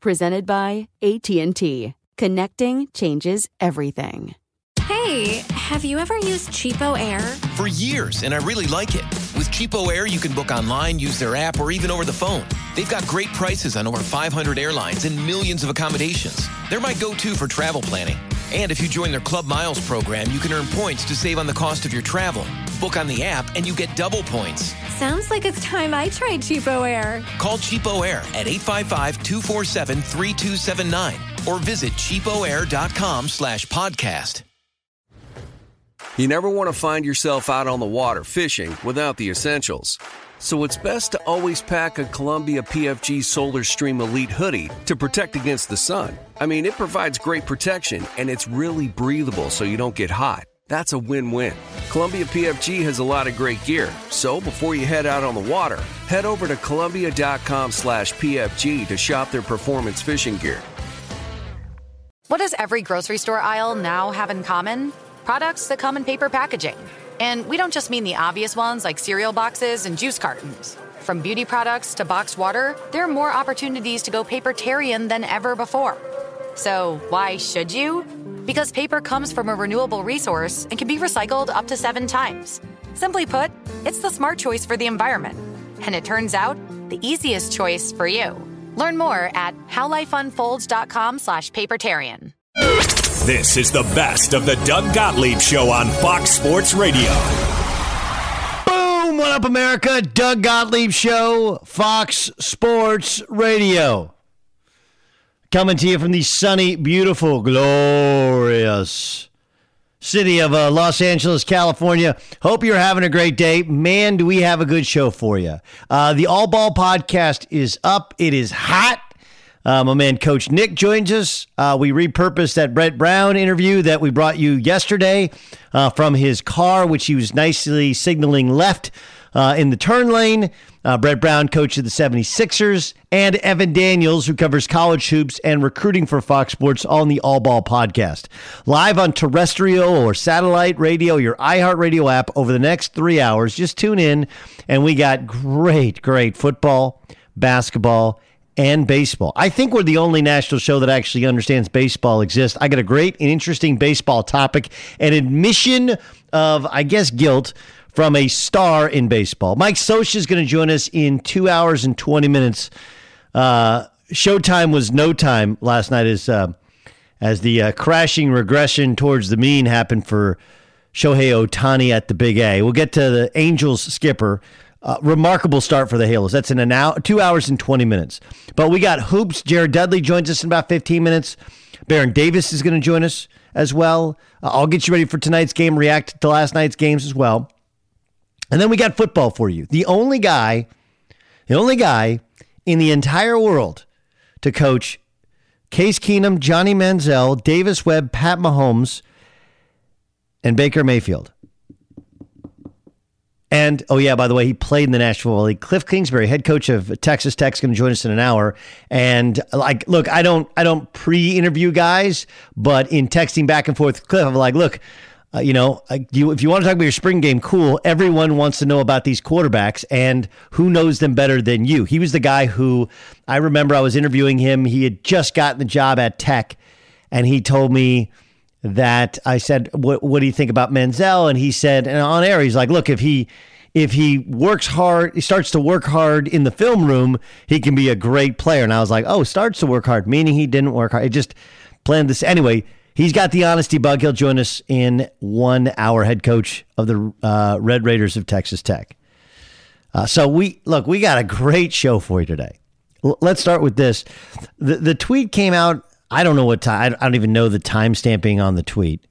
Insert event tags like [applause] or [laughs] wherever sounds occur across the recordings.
Presented by AT&T. Connecting changes everything. Hey, have you ever used CheapOair? For years, and I really like it. With CheapOair, you can book online, use their app, or even over the phone. They've got great prices on over 500 airlines and millions of accommodations. They're my go-to for travel planning. And if you join their Club Miles program, you can earn points to save on the cost of your travel. Book on the app and you get double points. Sounds like it's time I tried CheapOair. Call CheapOair at 855-247-3279 or visit cheapoair.com slash podcast. You never want to find yourself out on the water fishing without the essentials. So it's best to always pack a Columbia PFG Solar Stream Elite hoodie to protect against the sun. I mean, it provides great protection and it's really breathable so you don't get hot. That's a win-win. Columbia PFG has a lot of great gear, so before you head out on the water, head over to Columbia.com slash PFG to shop their performance fishing gear. What does every grocery store aisle now have in common? Products that come in paper packaging. And we don't just mean the obvious ones like cereal boxes and juice cartons. From beauty products to boxed water, there are more opportunities to go papertarian than ever before. So, why should you? Because paper comes from a renewable resource and can be recycled up to seven times. Simply put, it's the smart choice for the environment. And it turns out, the easiest choice for you. Learn more at howlifeunfolds.com slash papertarian. This is the best of the Doug Gottlieb Show on Fox Sports Radio. Boom! What up, America? Doug Gottlieb Show, Fox Sports Radio. Coming to you from the sunny, beautiful, glorious city of uh, Los Angeles, California. Hope you're having a great day. Man, do we have a good show for you. Uh, the All Ball podcast is up, it is hot. Uh, my man, Coach Nick, joins us. Uh, we repurposed that Brett Brown interview that we brought you yesterday uh, from his car, which he was nicely signaling left uh, in the turn lane. Uh, Brett Brown, coach of the 76ers, and Evan Daniels, who covers college hoops and recruiting for Fox Sports on the All Ball podcast. Live on terrestrial or satellite radio, your iHeartRadio app over the next three hours. Just tune in, and we got great, great football, basketball, and baseball. I think we're the only national show that actually understands baseball exists. I got a great and interesting baseball topic, an admission of, I guess, guilt from a star in baseball. Mike Scioscia is going to join us in two hours and 20 minutes. Uh, showtime was no time last night as, uh, as the uh, crashing regression towards the mean happened for Shohei Ohtani at the Big A. We'll get to the Angels skipper. Uh, remarkable start for the Halos. That's in an hour, two hours and 20 minutes. But we got hoops. Jared Dudley joins us in about 15 minutes. Baron Davis is going to join us as well. Uh, I'll get you ready for tonight's game, react to last night's games as well. And then we got football for you. The only guy, the only guy in the entire world to coach Case Keenum, Johnny Manziel, Davis Webb, Pat Mahomes, and Baker Mayfield. And oh yeah, by the way, he played in the National League. Cliff Kingsbury, head coach of Texas Tech, is going to join us in an hour. And like, look, I don't, I don't pre-interview guys, but in texting back and forth, Cliff, I'm like, look, uh, you know, uh, you, if you want to talk about your spring game, cool. Everyone wants to know about these quarterbacks and who knows them better than you. He was the guy who I remember I was interviewing him. He had just gotten the job at Tech, and he told me that I said, "What, what do you think about Manziel?" And he said, and on air, he's like, "Look, if he." If he works hard, he starts to work hard in the film room, he can be a great player. And I was like, oh, starts to work hard, meaning he didn't work hard. It just planned this. Anyway, He's got the honesty bug. He'll join us in one hour. Head coach of the uh, Red Raiders of Texas Tech. Uh, so we look, we got a great show for you today. L- let's start with this. The the tweet came out. I don't know what time. I don't even know the time stamping on the tweet.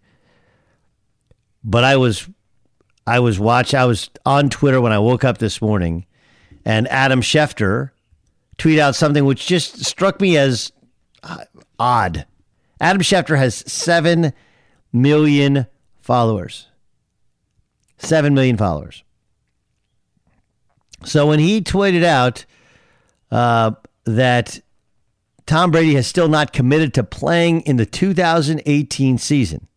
But I was, I was watch. I was on Twitter when I woke up this morning, and Adam Schefter tweeted out something which just struck me as uh, odd. Adam Schefter has seven million followers. Seven million followers. So when he tweeted out uh, that Tom Brady has still not committed to playing in the 2018 season,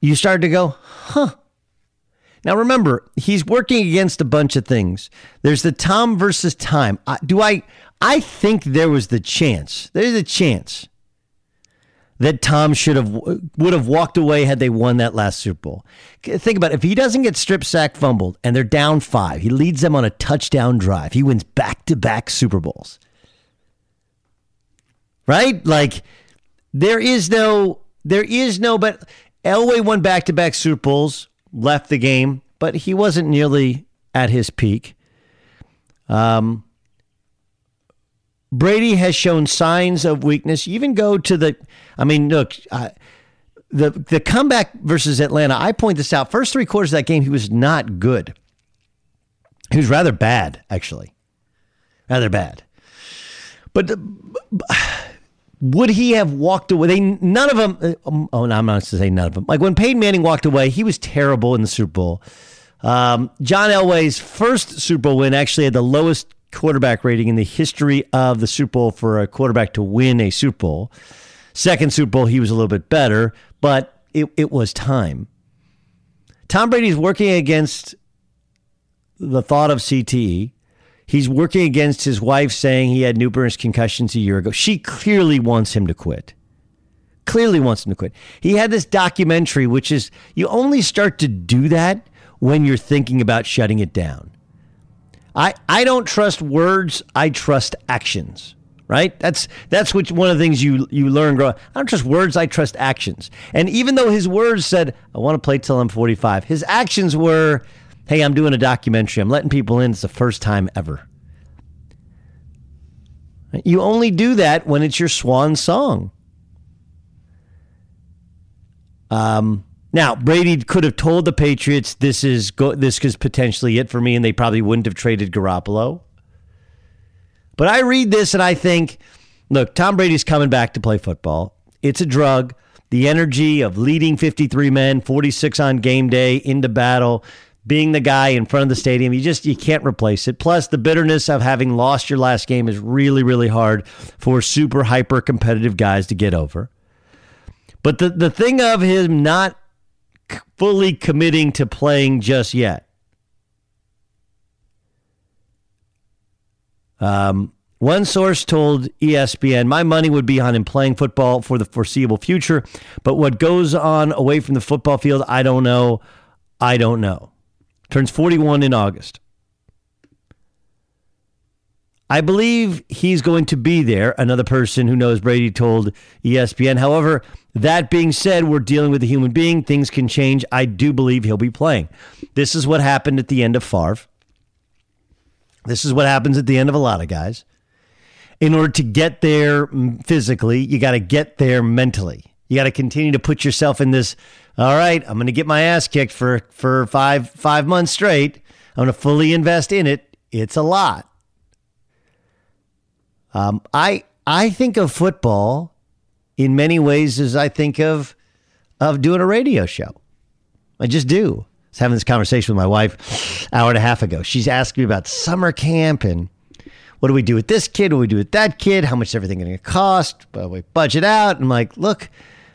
you started to go, huh. Now remember, he's working against a bunch of things. There's the Tom versus time. do I? I think there was the chance. There's a chance that Tom should have would have walked away had they won that last Super Bowl. Think about it. if he doesn't get strip sack fumbled and they're down 5, he leads them on a touchdown drive. He wins back-to-back Super Bowls. Right? Like there is no there is no but Elway won back-to-back Super Bowls, left the game, but he wasn't nearly at his peak. Um Brady has shown signs of weakness. You even go to the, I mean, look, uh, the the comeback versus Atlanta. I point this out. First three quarters of that game, he was not good. He was rather bad, actually, rather bad. But would he have walked away? They none of them. Uh, um, oh, no, I'm not to say none of them. Like when Peyton Manning walked away, he was terrible in the Super Bowl. Um, John Elway's first Super Bowl win actually had the lowest quarterback rating in the history of the Super Bowl for a quarterback to win a Super Bowl. Second Super Bowl, he was a little bit better, but it, it was time. Tom Brady's working against the thought of CTE. He's working against his wife saying he had numerous concussions a year ago. She clearly wants him to quit. Clearly wants him to quit. He had this documentary, which is you only start to do that when you're thinking about shutting it down. I, I don't trust words. I trust actions. Right? That's that's what one of the things you you learn growing. I don't trust words. I trust actions. And even though his words said, "I want to play till I'm 45," his actions were, "Hey, I'm doing a documentary. I'm letting people in. It's the first time ever." You only do that when it's your swan song. Um, now, Brady could have told the Patriots this is go- this is potentially it for me, and they probably wouldn't have traded Garoppolo. But I read this and I think, look, Tom Brady's coming back to play football. It's a drug. The energy of leading 53 men, 46 on game day into battle, being the guy in front of the stadium, you just you can't replace it. Plus, the bitterness of having lost your last game is really, really hard for super hyper competitive guys to get over. But the, the thing of him not fully committing to playing just yet. Um, one source told ESPN, My money would be on him playing football for the foreseeable future, but what goes on away from the football field, I don't know. I don't know. Turns 41 in August. I believe he's going to be there. Another person who knows Brady told ESPN. However, that being said, we're dealing with a human being. Things can change. I do believe he'll be playing. This is what happened at the end of Favre. This is what happens at the end of a lot of guys. In order to get there mm, physically, you got to get there mentally. You got to continue to put yourself in this. All right, I'm going to get my ass kicked for for five five months straight. I'm going to fully invest in it. It's a lot. Um, I I think of football in many ways as I think of of doing a radio show. I just do. I was having this conversation with my wife hour and a half ago. She's asking me about summer camp and what do we do with this kid? What do we do with that kid? How much is everything going to cost? We budget out. I'm like, look,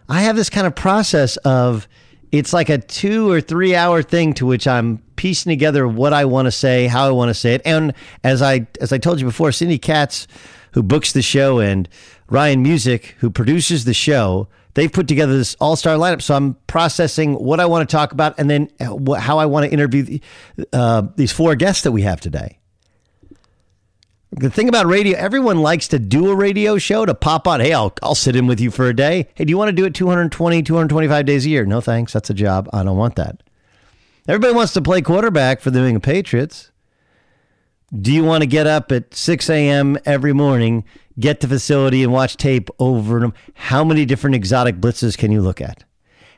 I have this kind of process of it's like a two or three hour thing to which I'm piecing together what I want to say, how I want to say it. And as I as I told you before, Cindy Katz who books the show, and Ryan Music, who produces the show. They've put together this all star lineup. So I'm processing what I want to talk about and then how I want to interview the, uh, these four guests that we have today. The thing about radio, everyone likes to do a radio show to pop on. Hey, I'll, I'll sit in with you for a day. Hey, do you want to do it 220, 225 days a year? No, thanks. That's a job. I don't want that. Everybody wants to play quarterback for the New England Patriots. Do you want to get up at 6 a.m. every morning, get to facility and watch tape over them? How many different exotic blitzes can you look at?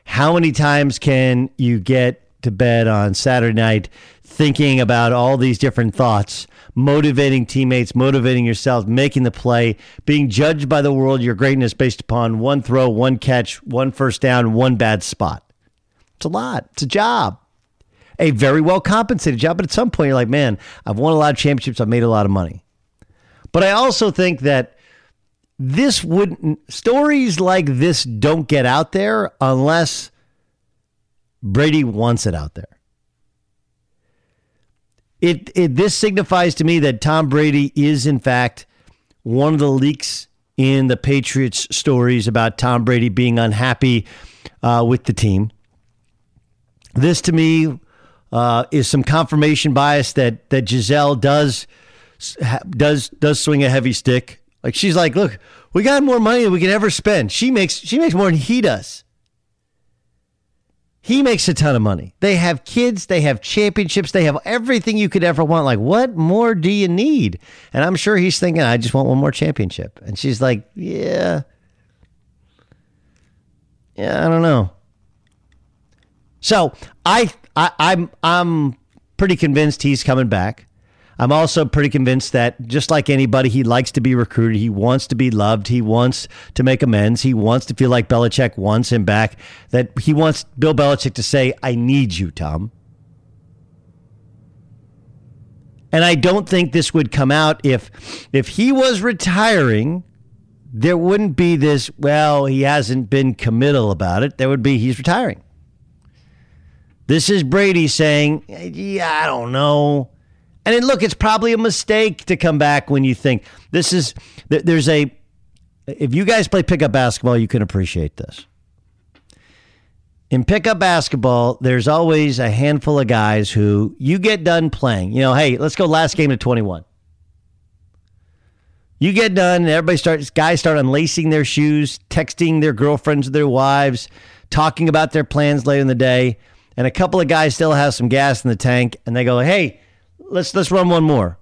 How many times can you get to bed on Saturday night thinking about all these different thoughts, motivating teammates, motivating yourself, making the play, being judged by the world, your greatness based upon one throw, one catch, one first down, one bad spot? It's a lot. It's a job a very well compensated job. But at some point, you're like, man, I've won a lot of championships. I've made a lot of money. But I also think that this wouldn't, stories like this don't get out there unless Brady wants it out there. It, it this signifies to me that Tom Brady is in fact one of the leaks in the Patriots stories about Tom Brady being unhappy uh, with the team. This to me uh, is some confirmation bias that that Gisele does does does swing a heavy stick. Like she's like, look, we got more money than we can ever spend. She makes she makes more than he does. He makes a ton of money. They have kids, they have championships, they have everything you could ever want. Like, what more do you need? And I'm sure he's thinking, I just want one more championship. And she's like, yeah. Yeah, I don't know. So I, I I'm I'm pretty convinced he's coming back. I'm also pretty convinced that just like anybody, he likes to be recruited. He wants to be loved. He wants to make amends. He wants to feel like Belichick wants him back. That he wants Bill Belichick to say, I need you, Tom. And I don't think this would come out if if he was retiring, there wouldn't be this, well, he hasn't been committal about it. There would be he's retiring. This is Brady saying, yeah, I don't know. And then look, it's probably a mistake to come back when you think this is, there's a, if you guys play pickup basketball, you can appreciate this. In pickup basketball, there's always a handful of guys who you get done playing. You know, hey, let's go last game to 21. You get done, and everybody starts, guys start unlacing their shoes, texting their girlfriends, or their wives, talking about their plans later in the day and a couple of guys still have some gas in the tank, and they go, "Hey, let's let's run one more,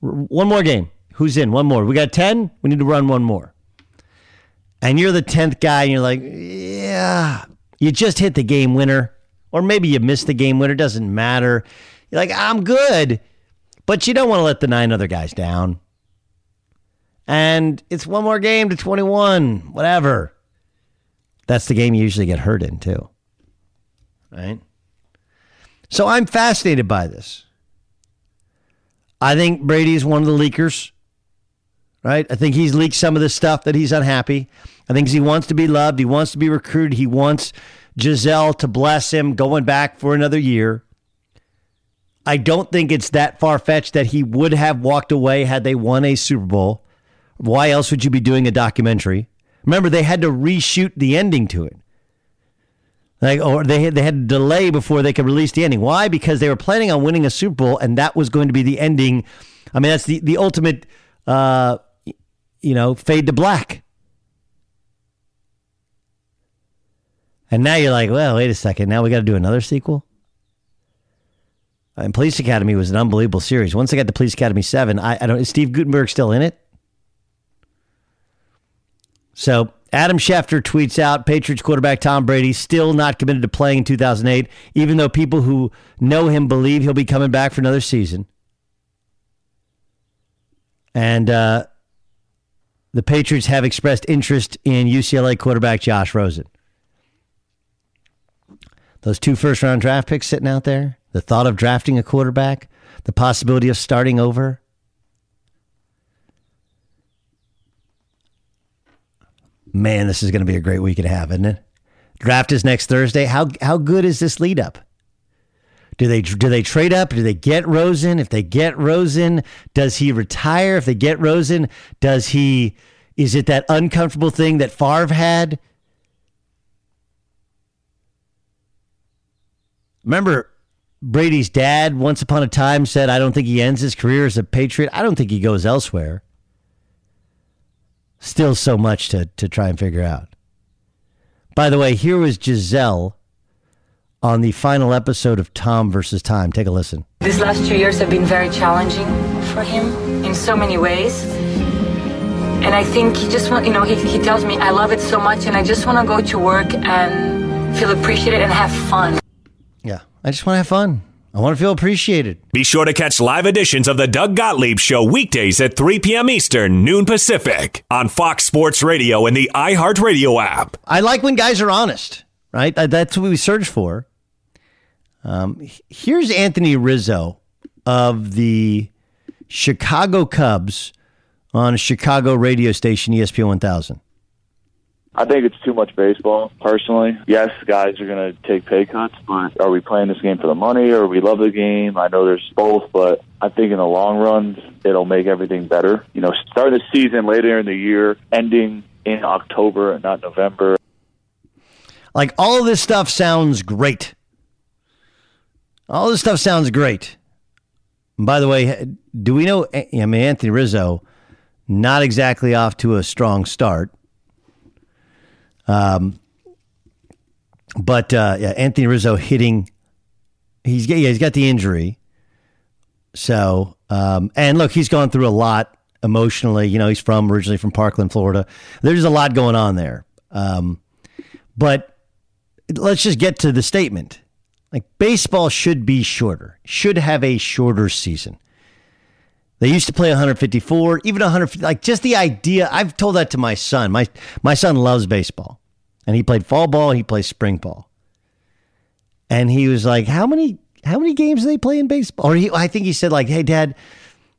one more game. Who's in? One more. We got ten. We need to run one more." And you're the tenth guy, and you're like, "Yeah, you just hit the game winner, or maybe you missed the game winner. Doesn't matter." You're like, "I'm good," but you don't want to let the nine other guys down. And it's one more game to 21, whatever. That's the game you usually get hurt in, too right? So I'm fascinated by this. I think Brady is one of the leakers, right? I think he's leaked some of the stuff that he's unhappy. I think he wants to be loved. He wants to be recruited. He wants Gisele to bless him going back for another year. I don't think it's that far fetched that he would have walked away had they won a Super Bowl. Why else would you be doing a documentary? Remember, they had to reshoot the ending to it. Like, or they had, they had to delay before they could release the ending. Why? Because they were planning on winning a Super Bowl, and that was going to be the ending. I mean, that's the the ultimate, uh, you know, fade to black. And now you're like, well, wait a second. Now we got to do another sequel. And Police Academy was an unbelievable series. Once I got to Police Academy seven, I, I don't. Is Steve Guttenberg still in it? So Adam Schefter tweets out Patriots quarterback Tom Brady still not committed to playing in 2008, even though people who know him believe he'll be coming back for another season. And uh, the Patriots have expressed interest in UCLA quarterback Josh Rosen. Those two first round draft picks sitting out there, the thought of drafting a quarterback, the possibility of starting over. Man, this is going to be a great week a half, isn't it? Draft is next Thursday. How how good is this lead up? Do they do they trade up? Do they get Rosen? If they get Rosen, does he retire? If they get Rosen, does he? Is it that uncomfortable thing that Favre had? Remember, Brady's dad once upon a time said, "I don't think he ends his career as a Patriot. I don't think he goes elsewhere." Still so much to, to try and figure out. By the way, here was Gisele on the final episode of Tom versus Time. Take a listen. These last two years have been very challenging for him in so many ways. And I think he just want, you know, he, he tells me, I love it so much and I just want to go to work and feel appreciated and have fun. Yeah, I just want to have fun. I want to feel appreciated. Be sure to catch live editions of the Doug Gottlieb Show weekdays at 3 p.m. Eastern, noon Pacific, on Fox Sports Radio and the iHeartRadio app. I like when guys are honest, right? That's what we search for. Um, here's Anthony Rizzo of the Chicago Cubs on a Chicago radio station, ESPN 1000. I think it's too much baseball, personally. Yes, guys are going to take pay cuts, but are we playing this game for the money or we love the game? I know there's both, but I think in the long run, it'll make everything better. You know, starting the season later in the year, ending in October and not November. Like all this stuff sounds great. All this stuff sounds great. By the way, do we know? Eh, I mean, Anthony Rizzo, not exactly off to a strong start. Um, but uh, yeah, Anthony Rizzo hitting. He's yeah, he's got the injury. So um, and look, he's gone through a lot emotionally. You know, he's from originally from Parkland, Florida. There's a lot going on there. Um, but let's just get to the statement. Like baseball should be shorter, should have a shorter season. They used to play 154, even 150. Like just the idea. I've told that to my son. My my son loves baseball, and he played fall ball. He plays spring ball, and he was like, "How many how many games do they play in baseball?" Or he, I think he said like, "Hey, Dad,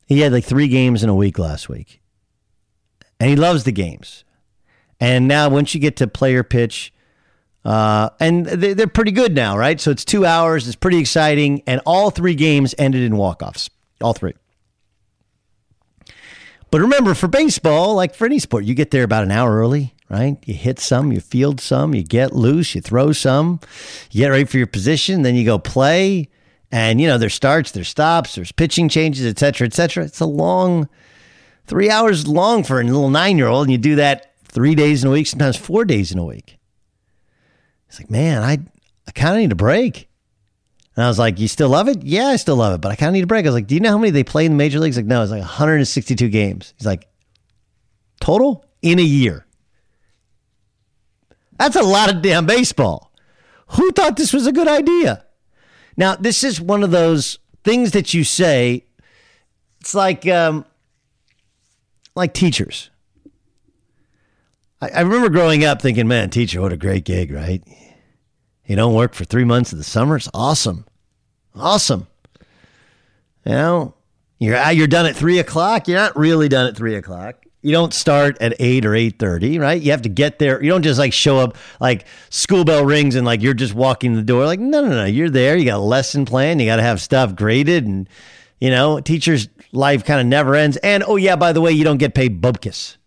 he had like three games in a week last week, and he loves the games. And now once you get to player pitch." Uh, and they're pretty good now, right? So it's two hours. It's pretty exciting. And all three games ended in walk-offs. All three. But remember, for baseball, like for any sport, you get there about an hour early, right? You hit some, you field some, you get loose, you throw some, you get ready for your position, then you go play. And, you know, there's starts, there's stops, there's pitching changes, et cetera, et cetera. It's a long, three hours long for a little nine year old. And you do that three days in a week, sometimes four days in a week. It's like, man, I, I kind of need a break. And I was like, you still love it? Yeah, I still love it, but I kind of need a break. I was like, do you know how many they play in the major leagues? Like, no, it's like 162 games. He's like, total in a year. That's a lot of damn baseball. Who thought this was a good idea? Now, this is one of those things that you say. It's like, um, like teachers. I, I remember growing up thinking, man, teacher, what a great gig, right? You don't work for three months of the summer. It's awesome. Awesome. You know, you're you're done at three o'clock. You're not really done at three o'clock. You don't start at eight or eight thirty, right? You have to get there. You don't just like show up like school bell rings and like you're just walking the door. Like no, no, no. You're there. You got a lesson plan. You got to have stuff graded, and you know, teacher's life kind of never ends. And oh yeah, by the way, you don't get paid bubkus.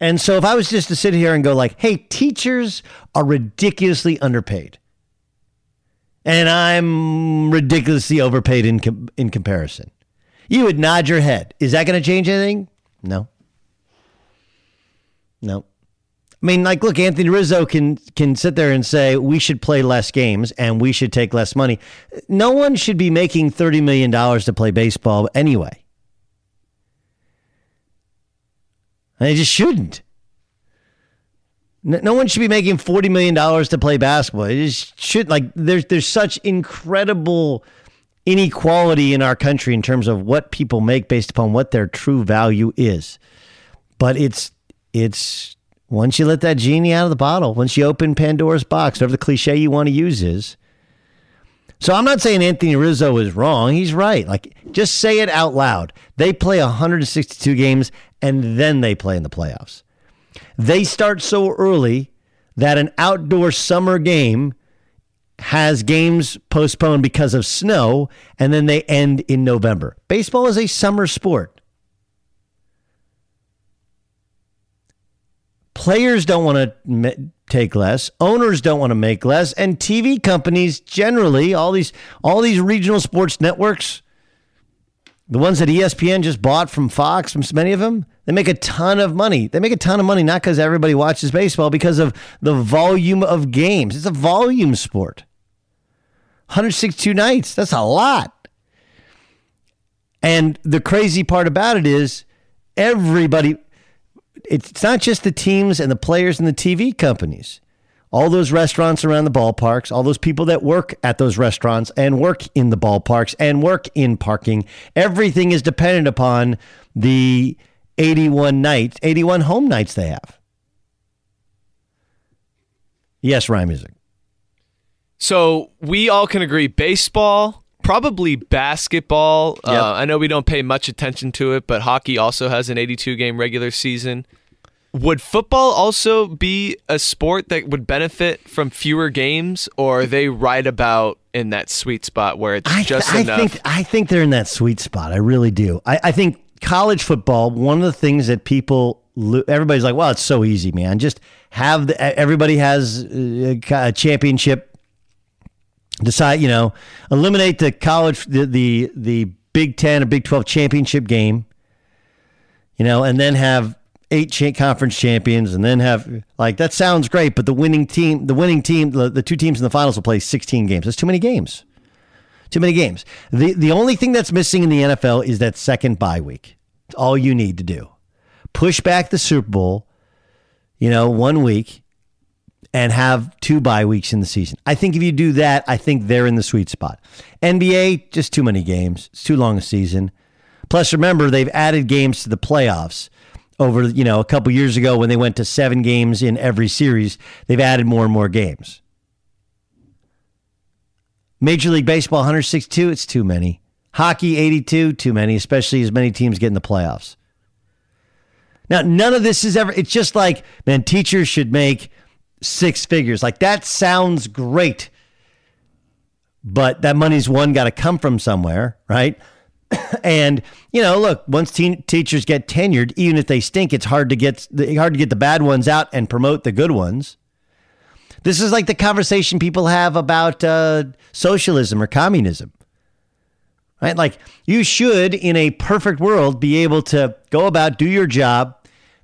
And so if I was just to sit here and go like, "Hey, teachers are ridiculously underpaid." And I'm ridiculously overpaid in com- in comparison. You would nod your head. Is that going to change anything? No. No. I mean, like, look, Anthony Rizzo can can sit there and say we should play less games and we should take less money. No one should be making thirty million dollars to play baseball anyway. They just shouldn't. No one should be making forty million dollars to play basketball. It just should like there's there's such incredible inequality in our country in terms of what people make based upon what their true value is. But it's it's once you let that genie out of the bottle, once you open Pandora's box, whatever the cliche you want to use is. So I'm not saying Anthony Rizzo is wrong. He's right. Like just say it out loud. They play 162 games and then they play in the playoffs. They start so early that an outdoor summer game has games postponed because of snow, and then they end in November. Baseball is a summer sport. Players don't want to take less, owners don't want to make less, and TV companies generally, all these all these regional sports networks, the ones that ESPN just bought from Fox, from many of them, They make a ton of money. They make a ton of money not because everybody watches baseball, because of the volume of games. It's a volume sport. 162 nights. That's a lot. And the crazy part about it is everybody, it's not just the teams and the players and the TV companies. All those restaurants around the ballparks, all those people that work at those restaurants and work in the ballparks and work in parking, everything is dependent upon the 81 nights, 81 home nights they have. Yes, Ryan Music. So we all can agree baseball, probably basketball. Yep. Uh, I know we don't pay much attention to it, but hockey also has an 82 game regular season. Would football also be a sport that would benefit from fewer games, or are they right about in that sweet spot where it's I, just I enough? think I think they're in that sweet spot. I really do. I, I think college football. One of the things that people, everybody's like, "Well, it's so easy, man. Just have the, everybody has uh, a championship. Decide, you know, eliminate the college, the the the Big Ten or Big Twelve championship game. You know, and then have eight cha- conference champions, and then have like that sounds great. But the winning team, the winning team, the, the two teams in the finals will play sixteen games. That's too many games. Too many games. The the only thing that's missing in the NFL is that second bye week. It's all you need to do. Push back the Super Bowl, you know, one week and have two bye weeks in the season. I think if you do that, I think they're in the sweet spot. NBA, just too many games. It's too long a season. Plus, remember, they've added games to the playoffs over, you know, a couple years ago when they went to seven games in every series. They've added more and more games. Major League Baseball 162, it's too many. Hockey 82, too many, especially as many teams get in the playoffs. Now, none of this is ever, it's just like, man, teachers should make six figures. Like, that sounds great. But that money's one got to come from somewhere, right? [coughs] and you know, look, once teen, teachers get tenured, even if they stink, it's hard to get the, hard to get the bad ones out and promote the good ones. This is like the conversation people have about uh, socialism or communism, right? Like you should, in a perfect world, be able to go about, do your job,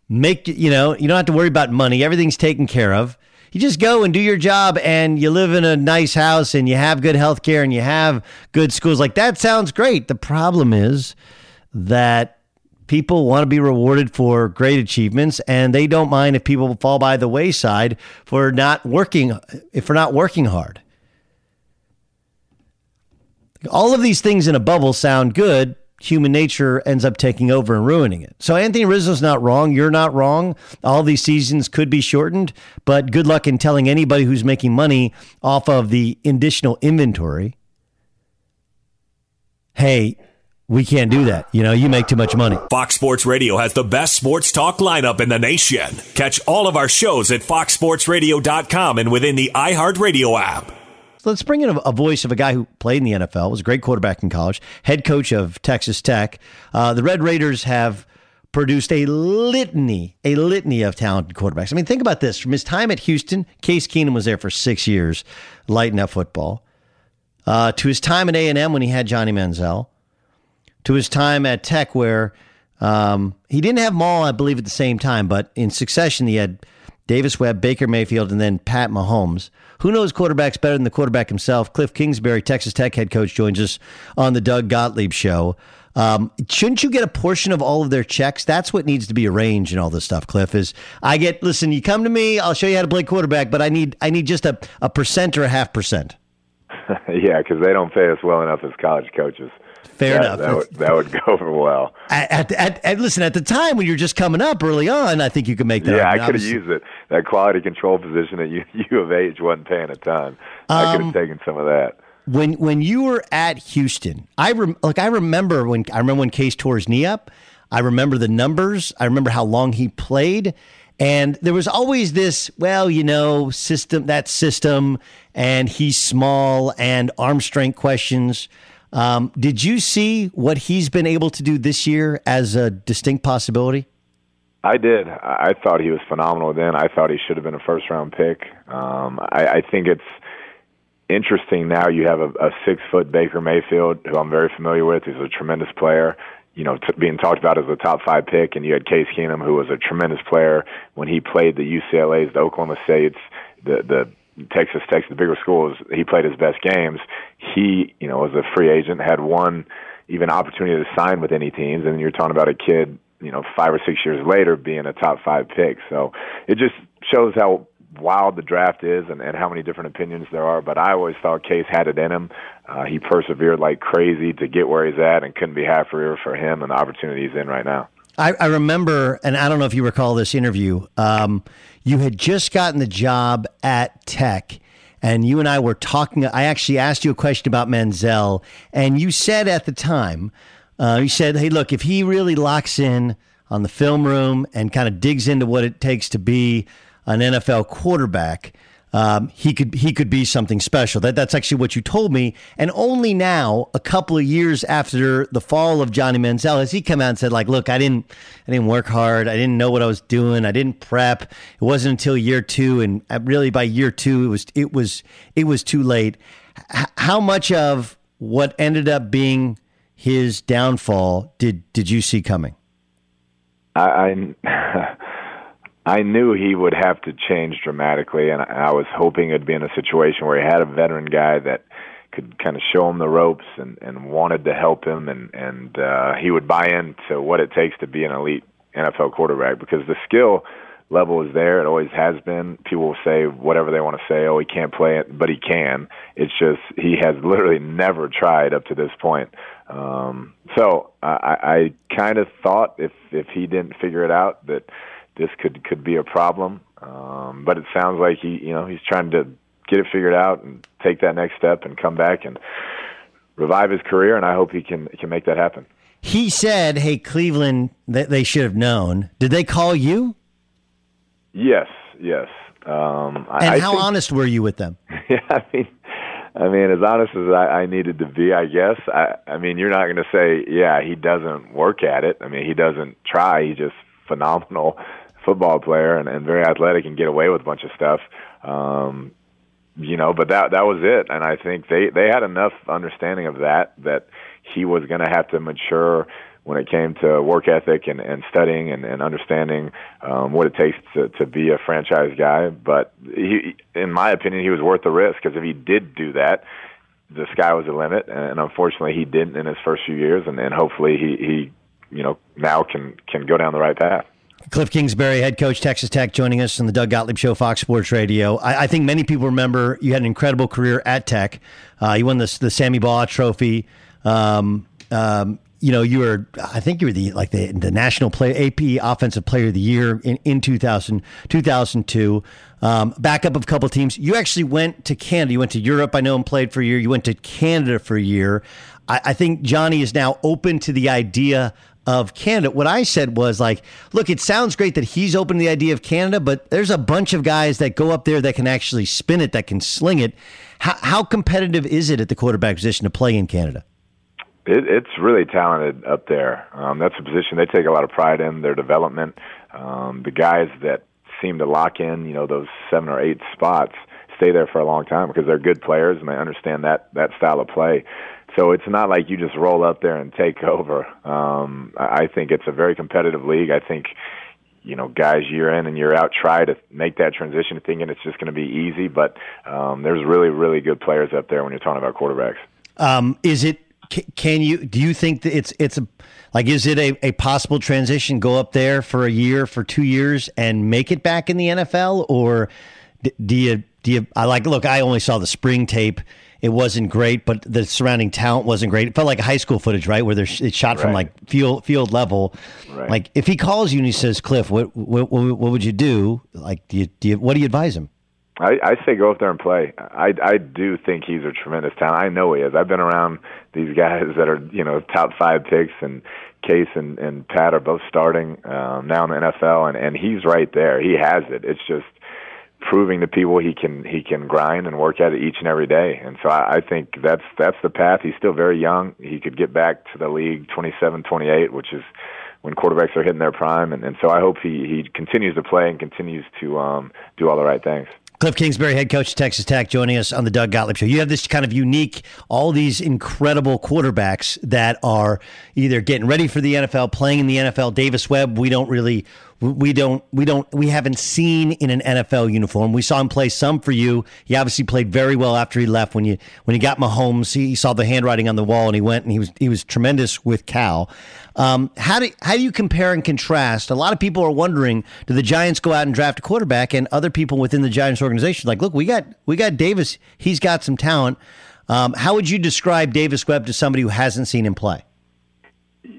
make you know, you don't have to worry about money. Everything's taken care of. You just go and do your job, and you live in a nice house, and you have good health care, and you have good schools. Like that sounds great. The problem is that people want to be rewarded for great achievements and they don't mind if people fall by the wayside for not working if for not working hard all of these things in a bubble sound good human nature ends up taking over and ruining it so anthony rizzo's not wrong you're not wrong all these seasons could be shortened but good luck in telling anybody who's making money off of the additional inventory hey we can't do that. You know, you make too much money. Fox Sports Radio has the best sports talk lineup in the nation. Catch all of our shows at foxsportsradio.com and within the iHeartRadio app. Let's bring in a, a, voice of a guy who played in the NFL, was a great quarterback in college, head coach of Texas Tech. Uh, the Red Raiders have produced a litany, a litany of talented quarterbacks. I mean, think about this. From his time at Houston, Case Keenum was there for six years, lighting up football. Uh, to his time at A&M when he had Johnny Manziel to his time at Tech, where um, he didn't have Maul, I believe, at the same time, but in succession, he had Davis Webb, Baker Mayfield, and then Pat Mahomes. Who knows quarterbacks better than the quarterback himself? Cliff Kingsbury, Texas Tech head coach, joins us on the Doug Gottlieb show. Um, shouldn't you get a portion of all of their checks? That's what needs to be arranged and all this stuff. Cliff is I get. Listen, you come to me, I'll show you how to play quarterback, but I need I need just a a percent or a half percent. [laughs] yeah, because they don't pay us well enough as college coaches. Fair that, enough. That would, that would go over well. At, at, at, listen, at the time when you're just coming up early on, I think you could make that. Yeah. I could have used it. That quality control position at U, [laughs] U of H wasn't paying a ton. I could Um, have taken some of that. When when you were at Houston, I rem, like I remember when I remember when Case tore his knee up. I remember the numbers. I remember how long he played. And there was always this, well, you know, system, that system, and he's small and arm strength questions. Um, did you see what he's been able to do this year as a distinct possibility? I did. I thought he was phenomenal then. I thought he should have been a first round pick. Um, I, I think it's interesting now you have a, a six foot Baker Mayfield, who I'm very familiar with, He's a tremendous player. You know, t- being talked about as a top five pick, and you had Case Keenum, who was a tremendous player when he played the UCLA's, the Oklahoma States, the the Texas Tech, the bigger schools. He played his best games. He, you know, was a free agent, had one even opportunity to sign with any teams, and you're talking about a kid, you know, five or six years later being a top five pick. So it just shows how wild the draft is and, and how many different opinions there are. But I always thought Case had it in him. Uh, he persevered like crazy to get where he's at, and couldn't be happier for him and the opportunity he's in right now. I, I remember, and I don't know if you recall this interview. Um, you had just gotten the job at Tech, and you and I were talking. I actually asked you a question about Manziel, and you said at the time, uh, you said, "Hey, look, if he really locks in on the film room and kind of digs into what it takes to be an NFL quarterback." Um, he could he could be something special. That that's actually what you told me. And only now, a couple of years after the fall of Johnny Manziel, has he come out and said like, "Look, I didn't I didn't work hard. I didn't know what I was doing. I didn't prep. It wasn't until year two, and uh, really by year two, it was it was it was too late." H- how much of what ended up being his downfall did did you see coming? I, I [laughs] I knew he would have to change dramatically, and I was hoping it'd be in a situation where he had a veteran guy that could kind of show him the ropes and and wanted to help him, and and uh, he would buy into what it takes to be an elite NFL quarterback because the skill level is there. It always has been. People will say whatever they want to say. Oh, he can't play it, but he can. It's just he has literally never tried up to this point. Um, so I, I kind of thought if if he didn't figure it out that this could could be a problem. Um, but it sounds like he, you know, he's trying to get it figured out and take that next step and come back and revive his career. And I hope he can can make that happen. He said, "Hey, Cleveland, that they should have known." Did they call you? Yes, yes. Um, and I, how I think, honest were you with them? [laughs] Yeah, I mean, I mean, as honest as I, I needed to be, I guess. I, I mean, you're not going to say, yeah, he doesn't work at it. I mean, he doesn't try. He's just phenomenal football player and, and very athletic and get away with a bunch of stuff. Um, you know, but that that was it, and I think they they had enough understanding of that that he was going to have to mature when it came to work ethic and, and studying and, and understanding um, what it takes to, to be a franchise guy. But he, in my opinion, he was worth the risk because if he did do that, the sky was the limit. And unfortunately, he didn't in his first few years. And, and hopefully, he, he, you know, now can can go down the right path. Cliff Kingsbury, head coach, Texas Tech, joining us on the Doug Gottlieb Show, Fox Sports Radio. I, I think many people remember you had an incredible career at Tech. Uh, you won the the Sammy Baugh Trophy. Um, um, you know, you were, I think you were the like the, the national play AP Offensive Player of the Year in, in 2000, 2002. Um, backup of a couple teams. You actually went to Canada. You went to Europe, I know, and played for a year. You went to Canada for a year. I, I think Johnny is now open to the idea of Canada. What I said was like, look, it sounds great that he's open to the idea of Canada, but there's a bunch of guys that go up there that can actually spin it, that can sling it. How, how competitive is it at the quarterback position to play in Canada? It, it's really talented up there. Um, that's a position they take a lot of pride in their development. Um, the guys that seem to lock in, you know, those seven or eight spots stay there for a long time because they're good players and they understand that that style of play. So it's not like you just roll up there and take [laughs] over. Um, I think it's a very competitive league. I think you know guys year in and year out try to make that transition, thinking it's just going to be easy. But um, there's really really good players up there when you're talking about quarterbacks. Um, is it? Can you? Do you think that it's it's a like? Is it a, a possible transition? Go up there for a year, for two years, and make it back in the NFL, or do you do you? I like. Look, I only saw the spring tape. It wasn't great, but the surrounding talent wasn't great. It felt like high school footage, right, where they're it's shot right. from like field field level. Right. Like if he calls you and he says, "Cliff, what what, what would you do?" Like, do you, do you what do you advise him? I, I say go up there and play. I I do think he's a tremendous talent. I know he is. I've been around these guys that are you know top five picks, and Case and and Pat are both starting um, now in the NFL, and and he's right there. He has it. It's just proving to people he can he can grind and work at it each and every day. And so I, I think that's that's the path. He's still very young. He could get back to the league 27, 28, which is when quarterbacks are hitting their prime. And, and so I hope he he continues to play and continues to um, do all the right things. Cliff Kingsbury, head coach of Texas Tech, joining us on the Doug Gottlieb Show. You have this kind of unique, all these incredible quarterbacks that are either getting ready for the NFL, playing in the NFL. Davis Webb, we don't really, we don't, we don't, we haven't seen in an NFL uniform. We saw him play some for you. He obviously played very well after he left. When you when he got Mahomes, he, saw the handwriting on the wall, and he went and he was he was tremendous with Cal. Um, how do how do you compare and contrast? A lot of people are wondering: Do the Giants go out and draft a quarterback? And other people within the Giants organization, like, look, we got we got Davis. He's got some talent. Um, how would you describe Davis Webb to somebody who hasn't seen him play?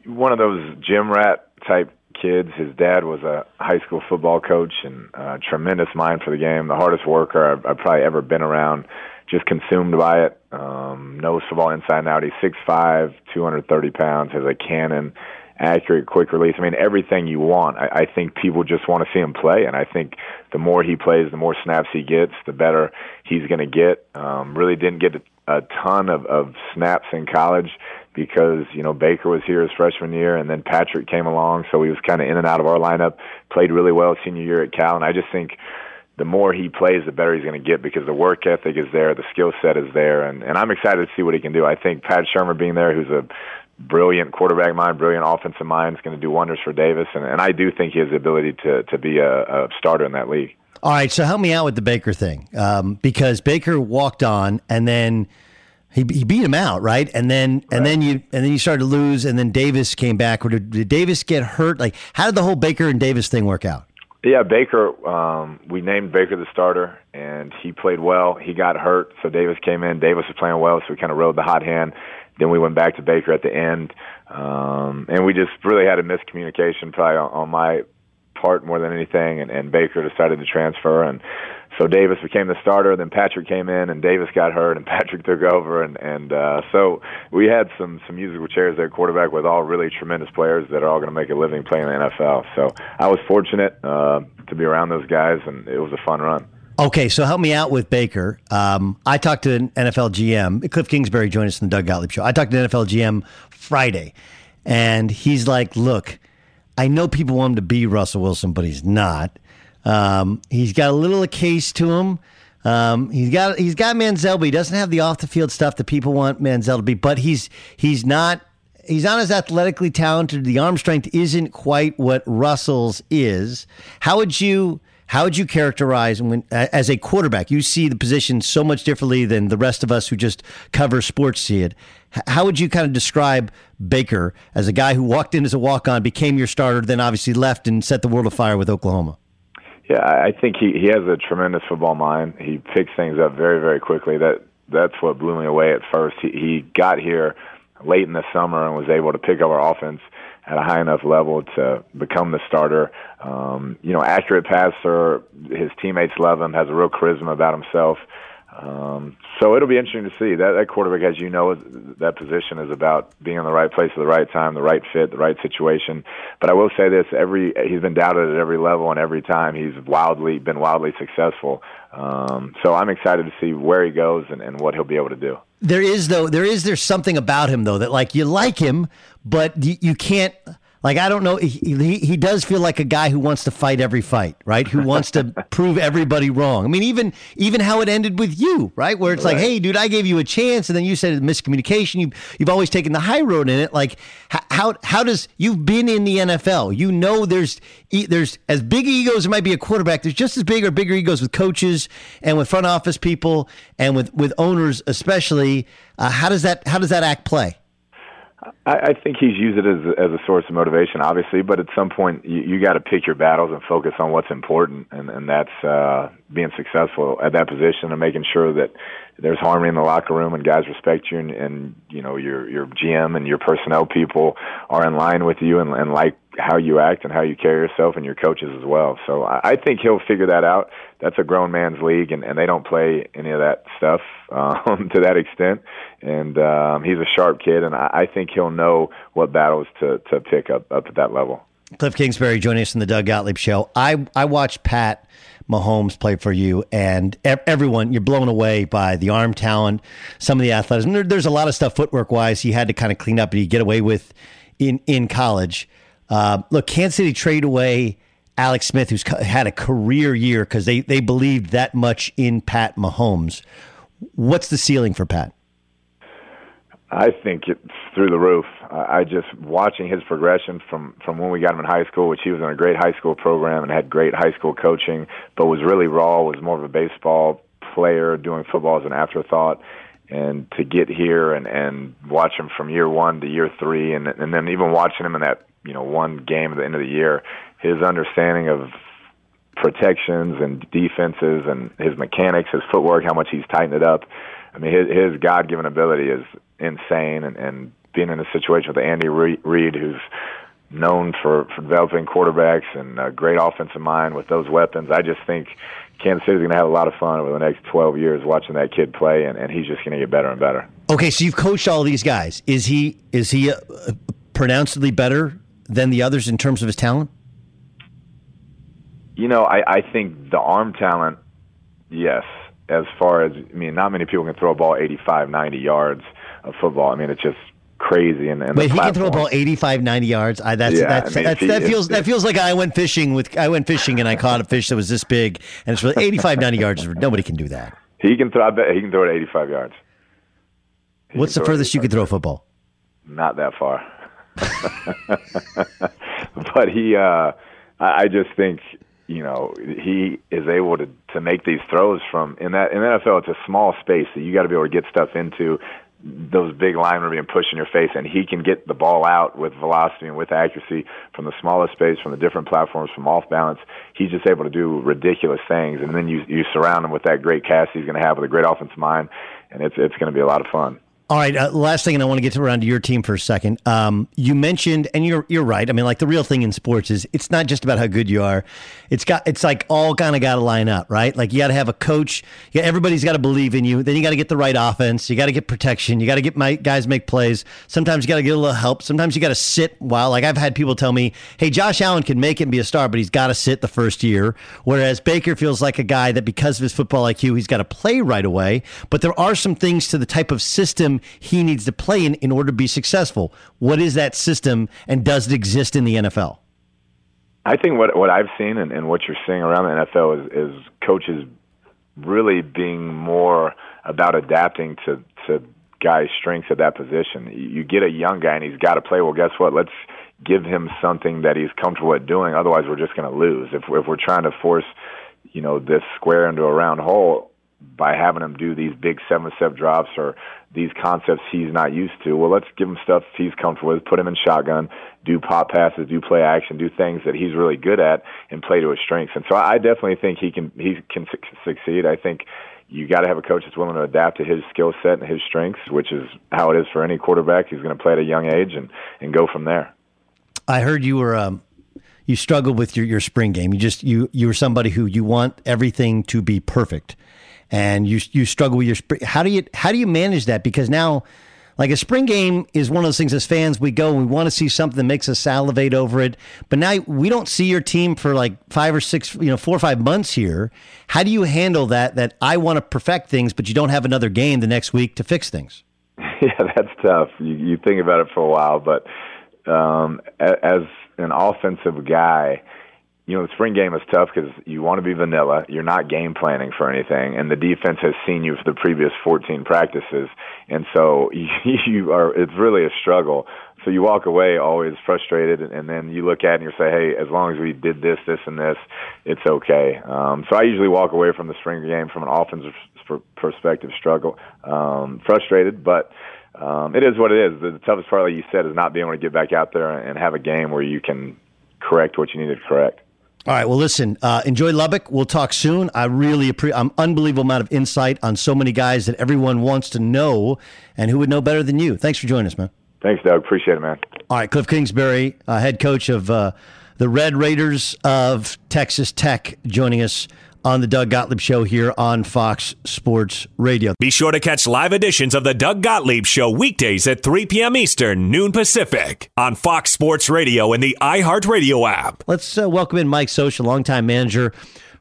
One of those gym rat type kids. His dad was a high school football coach and a tremendous mind for the game. The hardest worker I've, I've probably ever been around. Just consumed by it. Um, knows football inside and out. He's six five, two hundred thirty pounds. Has a cannon, accurate, quick release. I mean, everything you want. I, I think people just want to see him play, and I think the more he plays, the more snaps he gets, the better he's going to get. Um, really didn't get a, a ton of, of snaps in college because you know Baker was here his freshman year, and then Patrick came along, so he was kind of in and out of our lineup. Played really well senior year at Cal, and I just think the more he plays, the better he's going to get because the work ethic is there, the skill set is there, and and I'm excited to see what he can do. I think Pat Shurmur being there, who's a brilliant quarterback mind, brilliant offensive mind, is going to do wonders for Davis, and, and I do think he has the ability to to be a, a starter in that league. All right, so help me out with the Baker thing um, because Baker walked on and then he, he beat him out, right? And then and then you and then you started to lose, and then Davis came back. Did, did Davis get hurt? Like, how did the whole Baker and Davis thing work out? Yeah, Baker. Um, we named Baker the starter, and he played well. He got hurt, so Davis came in. Davis was playing well, so we kind of rode the hot hand. Then we went back to Baker at the end, um, and we just really had a miscommunication, probably on, on my part more than anything. And, and Baker decided to transfer, and so Davis became the starter. Then Patrick came in, and Davis got hurt, and [laughs] Patrick took over, and and uh, so we had some some musical chairs there, quarterback with all really tremendous players that are all going to make a living playing in the NFL. So I was fortunate uh, to be around those guys, and it was a fun run. Okay, so help me out with Baker. Um, I talked to an NFL GM. Cliff Kingsbury joined us in the Doug Gottlieb show. I talked to an NFL GM Friday, and he's like, "Look, I know people want him to be Russell Wilson, but he's not." Um, he's got a little a case to him. Um, he's got he's got Manziel, but he doesn't have the off the field stuff that people want Manziel to be. But he's he's not he's not as athletically talented. The arm strength isn't quite what Russell's is. How would you how would you characterize when as a quarterback? You see the position so much differently than the rest of us who just cover sports see it. How would you kind of describe Baker as a guy who walked in as a walk on, became your starter, then obviously left and set the world afire with Oklahoma? Yeah, I think he he has a tremendous football mind. He picks things up very very quickly. That that's what blew me away at first. He he got here late in the summer and was able to pick up our offense at a high enough level to become the starter. Um, you know, accurate passer. His teammates love him. Has a real charisma about himself. Um, so it'll be interesting to see that that quarterback, as you know, that position is about being in the right place at the right time, the right fit, the right situation. But I will say this: every he's been doubted at every level, and every time he's wildly been wildly successful. Um, so I'm excited to see where he goes and, and what he'll be able to do. There is though, there is there's something about him though that like you like him, but you, you can't like I don't know. He, he, does feel like a guy who wants to fight every fight, right? Who wants to [laughs] prove everybody wrong. I mean, even even how it ended with you, right? Where it's right. like, hey, dude, I gave you a chance, and then you said miscommunication. You you've always taken the high road in it. Like how how does you've been in the NFL? You know, there's there's as big egos there might be a quarterback. There's just as big or bigger egos with coaches and with front office people and with with owners, especially. Uh, how does that how does that act play? I, I think he's used it as as a source of motivation, obviously. But at some point, you, you got to pick your battles and focus on what's important, and and that's uh, being successful at that position and making sure that there's harmony in the locker room and guys respect you, and, and you know your your GM and your personnel people are in line with you and, and like how you act and how you carry yourself, and your coaches as well. So I, I think he'll figure that out. That's a grown man's league, and, and they don't play any of that stuff [laughs] um, to that extent. And um, he's a sharp kid, and I, I think he'll know what battles to to pick up up at that level. Cliff Kingsbury joining us in the Doug Gottlieb Show. I I watched Pat Mahomes play for you, and everyone you're blown away by the arm talent, some of the athleticism. There, there's a lot of stuff footwork wise he had to kind of clean up, and he get away with in in college. Uh, look, Kansas City trade away Alex Smith, who's had a career year because they, they believed that much in Pat Mahomes. What's the ceiling for Pat? I think it's through the roof. I just watching his progression from from when we got him in high school, which he was in a great high school program and had great high school coaching, but was really raw, was more of a baseball player, doing football as an afterthought. And to get here and and watch him from year one to year three, and and then even watching him in that you know one game at the end of the year, his understanding of protections and defenses and his mechanics, his footwork, how much he's tightened it up. I mean, his, his God given ability is insane, and, and being in a situation with Andy Reid, who's known for, for developing quarterbacks and a great offensive mind with those weapons, I just think Kansas City's going to have a lot of fun over the next 12 years watching that kid play, and, and he's just going to get better and better. Okay, so you've coached all these guys. Is he is he uh, pronouncedly better than the others in terms of his talent? You know, I, I think the arm talent, yes. As far as, I mean, not many people can throw a ball 85, 90 yards of football. I mean, it's just crazy. And, and wait, he can throw a ball 85, 90 yards. I, that's, yeah, that's, I mean, that's, he, that feels that feels like I went fishing with I went fishing and I caught a fish that was this big, and it's really [laughs] 85, 90 yards. Nobody can do that. He can throw. I bet he can throw it 85 yards. He What's the furthest you could throw a football? Not that far. [laughs] but he, uh, I just think you know he is able to to make these throws from in that in the NFL it's a small space that you got to be able to get stuff into those big linemen are being pushed in your face and he can get the ball out with velocity and with accuracy from the smallest space from the different platforms from off balance. He's just able to do ridiculous things and then you you surround him with that great cast he's going to have with a great offensive mind and it's it's going to be a lot of fun all right. Uh, last thing, and I want to get to around to your team for a second. Um, you mentioned, and you're you're right. I mean, like the real thing in sports is it's not just about how good you are. It's got it's like all kind of got to line up, right? Like you got to have a coach. Yeah, everybody's got to believe in you. Then you got to get the right offense. You got to get protection. You got to get my guys make plays. Sometimes you got to get a little help. Sometimes you got to sit while. Like I've had people tell me, "Hey, Josh Allen can make it and be a star, but he's got to sit the first year." Whereas Baker feels like a guy that because of his football IQ, he's got to play right away. But there are some things to the type of system he needs to play in in order to be successful. What is that system, and does it exist in the NFL? I think what what I've seen and, and what you're seeing around the NFL is, is coaches really being more about adapting to to guys' strengths at that position. You get a young guy and he's got to play. Well, guess what? Let's give him something that he's comfortable at doing. Otherwise, we're just going to lose. If if we're trying to force, you know, this square into a round hole by having him do these big seven step drops or these concepts he's not used to. Well, let's give him stuff he's comfortable with, put him in shotgun, do pop passes, do play action, do things that he's really good at, and play to his strengths. And so I definitely think he can he can succeed. I think you got to have a coach that's willing to adapt to his skill set and his strengths, which is how it is for any quarterback who's going to play at a young age and and go from there. I heard you were um, you struggled with your, your spring game. You just you you were somebody who you want everything to be perfect and you you struggle with your spring. How do you how do you manage that? Because now, like a spring game is one of those things. As fans, we go and we want to see something that makes us salivate over it. But now we don't see your team for like five or six, you know, four or five months here. How do you handle that? That I want to perfect things, but you don't have another game the next week to fix things. [laughs] Yeah, that's tough. You, you think about it for a while, but um, as an offensive guy you know, the spring game is tough because you want to be vanilla. You're not game planning for anything, and the defense has seen you for the previous 14 practices, and so [laughs] you are. It's really a struggle. So you walk away always frustrated, and then you look at it and you say, "Hey, as long as we did this, this, and this, it's okay." Um, so I usually walk away from the spring game from an offensive perspective, struggle, um, frustrated, but. Um, it is what it is. The, the toughest part, like you said, is not being able to get back out there and have a game where you can correct what you need to correct. All right. Well, listen. Uh, enjoy Lubbock. We'll talk soon. I really appreciate. I'm unbelievable amount of insight on so many guys that everyone wants to know, and who would know better than you. Thanks for joining us, man. Thanks, Doug. Appreciate it, man. All right, Cliff Kingsbury, uh, head coach of uh, the Red Raiders of Texas Tech, joining us on the Doug Gottlieb Show here on Fox Sports Radio. Be sure to catch live editions of the Doug Gottlieb Show weekdays at 3 p.m. Eastern, noon Pacific, on Fox Sports Radio and the iHeartRadio app. Let's uh, welcome in Mike Scioscia, longtime manager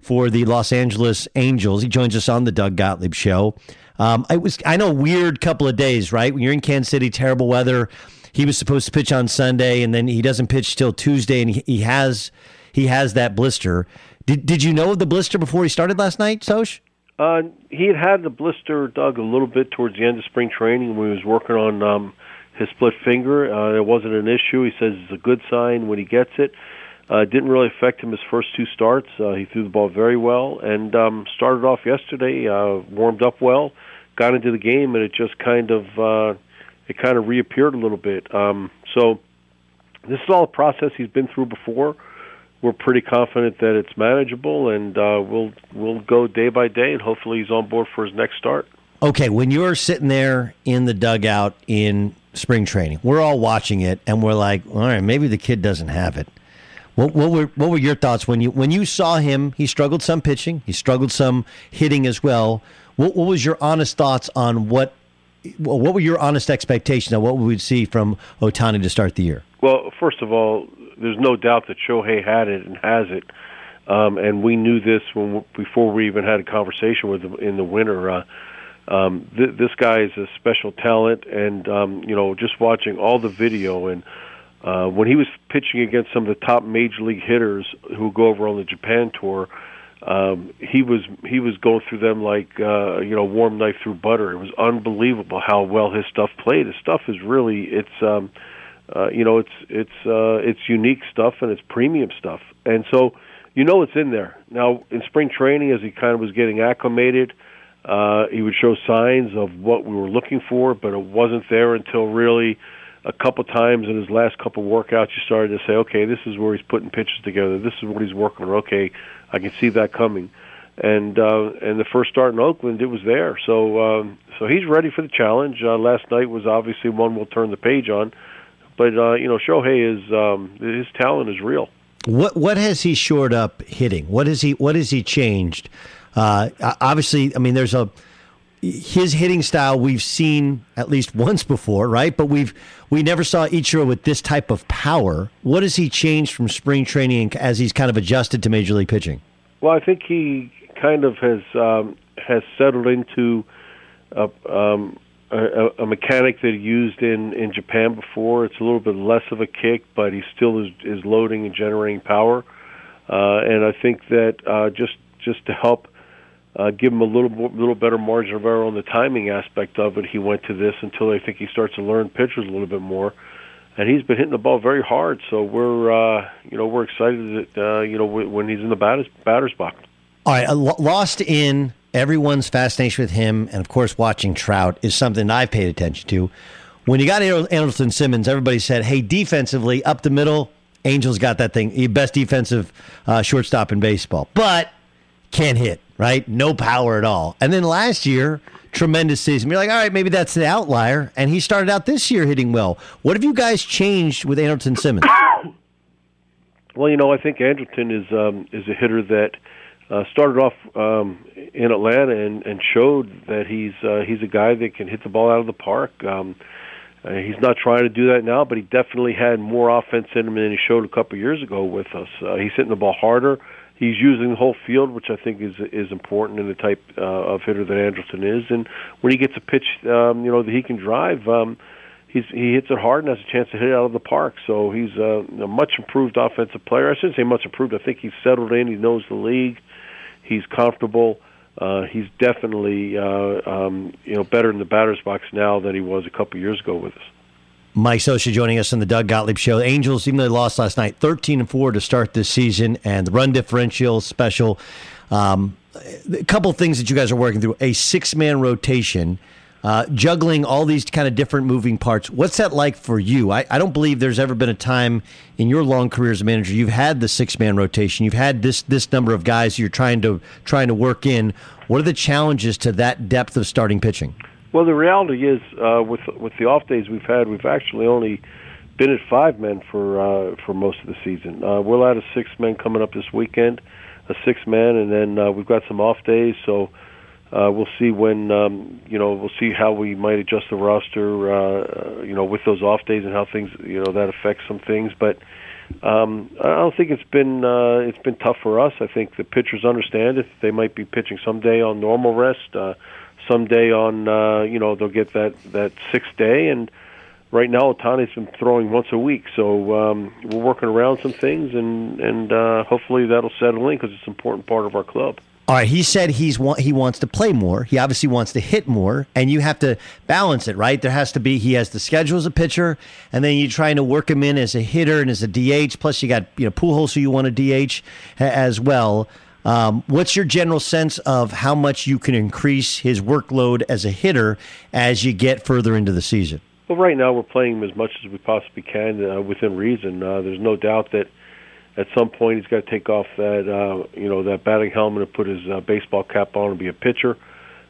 for the Los Angeles Angels. He joins us on the Doug Gottlieb Show. Um, it was, I know, weird couple of days, right? When you're in Kansas City, terrible weather. He was supposed to pitch on Sunday, and then he doesn't pitch till Tuesday, and he, he has he has that blister. Did Did you know of the blister before he started last night, Sosh? Uh, he had had the blister, Doug, a little bit towards the end of spring training when he was working on um, his split finger. Uh, it wasn't an issue. He says it's a good sign when he gets it. Uh, it didn't really affect him his first two starts. Uh, he threw the ball very well and um, started off yesterday, uh, warmed up well, got into the game, and it just kind of uh, it kind of reappeared a little bit. Um, so this is all a process he's been through before. We're pretty confident that it's manageable, and uh, we'll we'll go day by day, and hopefully he's on board for his next start. Okay, when you're sitting there in the dugout in spring training, we're all watching it, and we're like, all right, maybe the kid doesn't have it. What, what were what were your thoughts when you when you saw him? He struggled some pitching, he struggled some hitting as well. What, what was your honest thoughts on what what were your honest expectations of what we would see from Ohtani to start the year? Well, first of all, there's no doubt that Shohei had it and has it, um, and we knew this when before we even had a conversation with him in the winter. Uh, um, th- this guy is a special talent, and um, you know, just watching all the video and uh, when he was pitching against some of the top major league hitters who go over on the Japan tour, um, he was he was going through them like uh, you know warm knife through butter. It was unbelievable how well his stuff played. His stuff is really it's um, uh, you know it's it's uh, it's unique stuff and it's premium stuff, and so you know it's in there. Now in spring training, as he kind of was getting acclimated, uh, he would show signs of what we were looking for, but it wasn't there until really a couple times in his last couple workouts, you started to say, okay, this is where he's putting pitches together. This is what he's working on. Okay, I can see that coming. And uh, and the first start in Oakland, it was there. So um, so he's ready for the challenge. Uh, last night was obviously one we'll turn the page on, but uh, you know Shohei is um, his talent is real. What what has he shored up hitting? What is he what has he changed? Uh, obviously, I mean, there's a his hitting style we've seen at least once before, right? But we've we never saw Ichiro with this type of power. What has he changed from spring training as he's kind of adjusted to major league pitching? Well, I think he kind of has um, has settled into a, um, a, a mechanic that he used in in Japan before. It's a little bit less of a kick, but he still is is loading and generating power. Uh, and I think that uh, just just to help uh, give him a little little better margin of error on the timing aspect of it. He went to this until I think he starts to learn pitchers a little bit more, and he's been hitting the ball very hard. So we're uh, you know we're excited that uh, you know when he's in the batters batter's box. All right, lost in everyone's fascination with him, and of course watching Trout is something I've paid attention to. When you got Andrelton Simmons, everybody said, "Hey, defensively up the middle." Angels got that thing, best defensive uh, shortstop in baseball, but can't hit right? No power at all. And then last year, tremendous season. You're like, all right, maybe that's the outlier. And he started out this year hitting well. What have you guys changed with Andrelton Simmons? [coughs] Well, you know, I think Andrelton is um, is a hitter that uh, started off um, in Atlanta and, and showed that he's uh, he's a guy that can hit the ball out of the park. Um, uh, he's not trying to do that now, but he definitely had more offense in him than he showed a couple years ago with us. Uh, he's hitting the ball harder he's using the whole field, which I think is is important in the type uh, of hitter that Andrelton is. And when he gets a pitch, um, you know that he can drive, um, he's he hits it hard and has a chance to hit it out of the park. So he's a, a much improved offensive player. I shouldn't say much improved. I think he's settled in. He knows the league. He's comfortable. Uh, he's definitely uh, um, you know better in the batter's box now than he was a couple years ago with us. Mike Scioscia joining us on the Doug Gottlieb Show. Angels, even though they lost last night, 13 and 4 to start this season, and the run differential special. Um, a couple things that you guys are working through a six man rotation, uh, juggling all these kind of different moving parts. What's that like for you? I, I don't believe there's ever been a time in your long career as a manager you've had the six man rotation. You've had this this number of guys you're trying to trying to work in. What are the challenges to that depth of starting pitching? Well, the reality is, uh, with with the off days we've had, we've actually only been at five men for uh, for most of the season. Uh, we'll add a six men coming up this weekend, a six man, and then uh, we've got some off days. So uh, we'll see when um, you know we'll see how we might adjust the roster. Uh, you know, with those off days and how things you know that affects some things, but. Um, I don't think it's been uh, it's been tough for us. I think the pitchers understand it. They might be pitching someday on normal rest. Uh, someday on uh, you know they'll get that that sixth day and right now Ohtani's been throwing once a week, so um, we're working around some things, and and uh, hopefully that'll settle in because it's an important part of our club. All right, he said he's wa- he wants to play more. He obviously wants to hit more, and you have to balance it, right? There has to be he has the schedule as a pitcher, and then you're trying to work him in as a hitter and as a DH. Plus, you got you know Pujols who you want to DH as well. Um, what's your general sense of how much you can increase his workload as a hitter as you get further into the season? Well, right now we're playing him as much as we possibly can uh, within reason. Uh, there's no doubt that at some point he's got to take off that uh, you know that batting helmet and put his uh, baseball cap on and be a pitcher.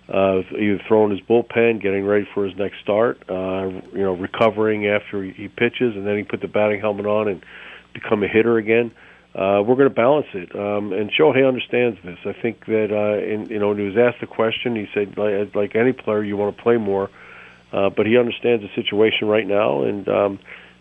Uh, either throwing his bullpen, getting ready for his next start, uh, you know, recovering after he pitches, and then he put the batting helmet on and become a hitter again. Uh, we're going to balance it, um, and Shohei understands this. I think that uh, in, you know when he was asked the question, he said, like, like any player, you want to play more, uh, but he understands the situation right now, and um,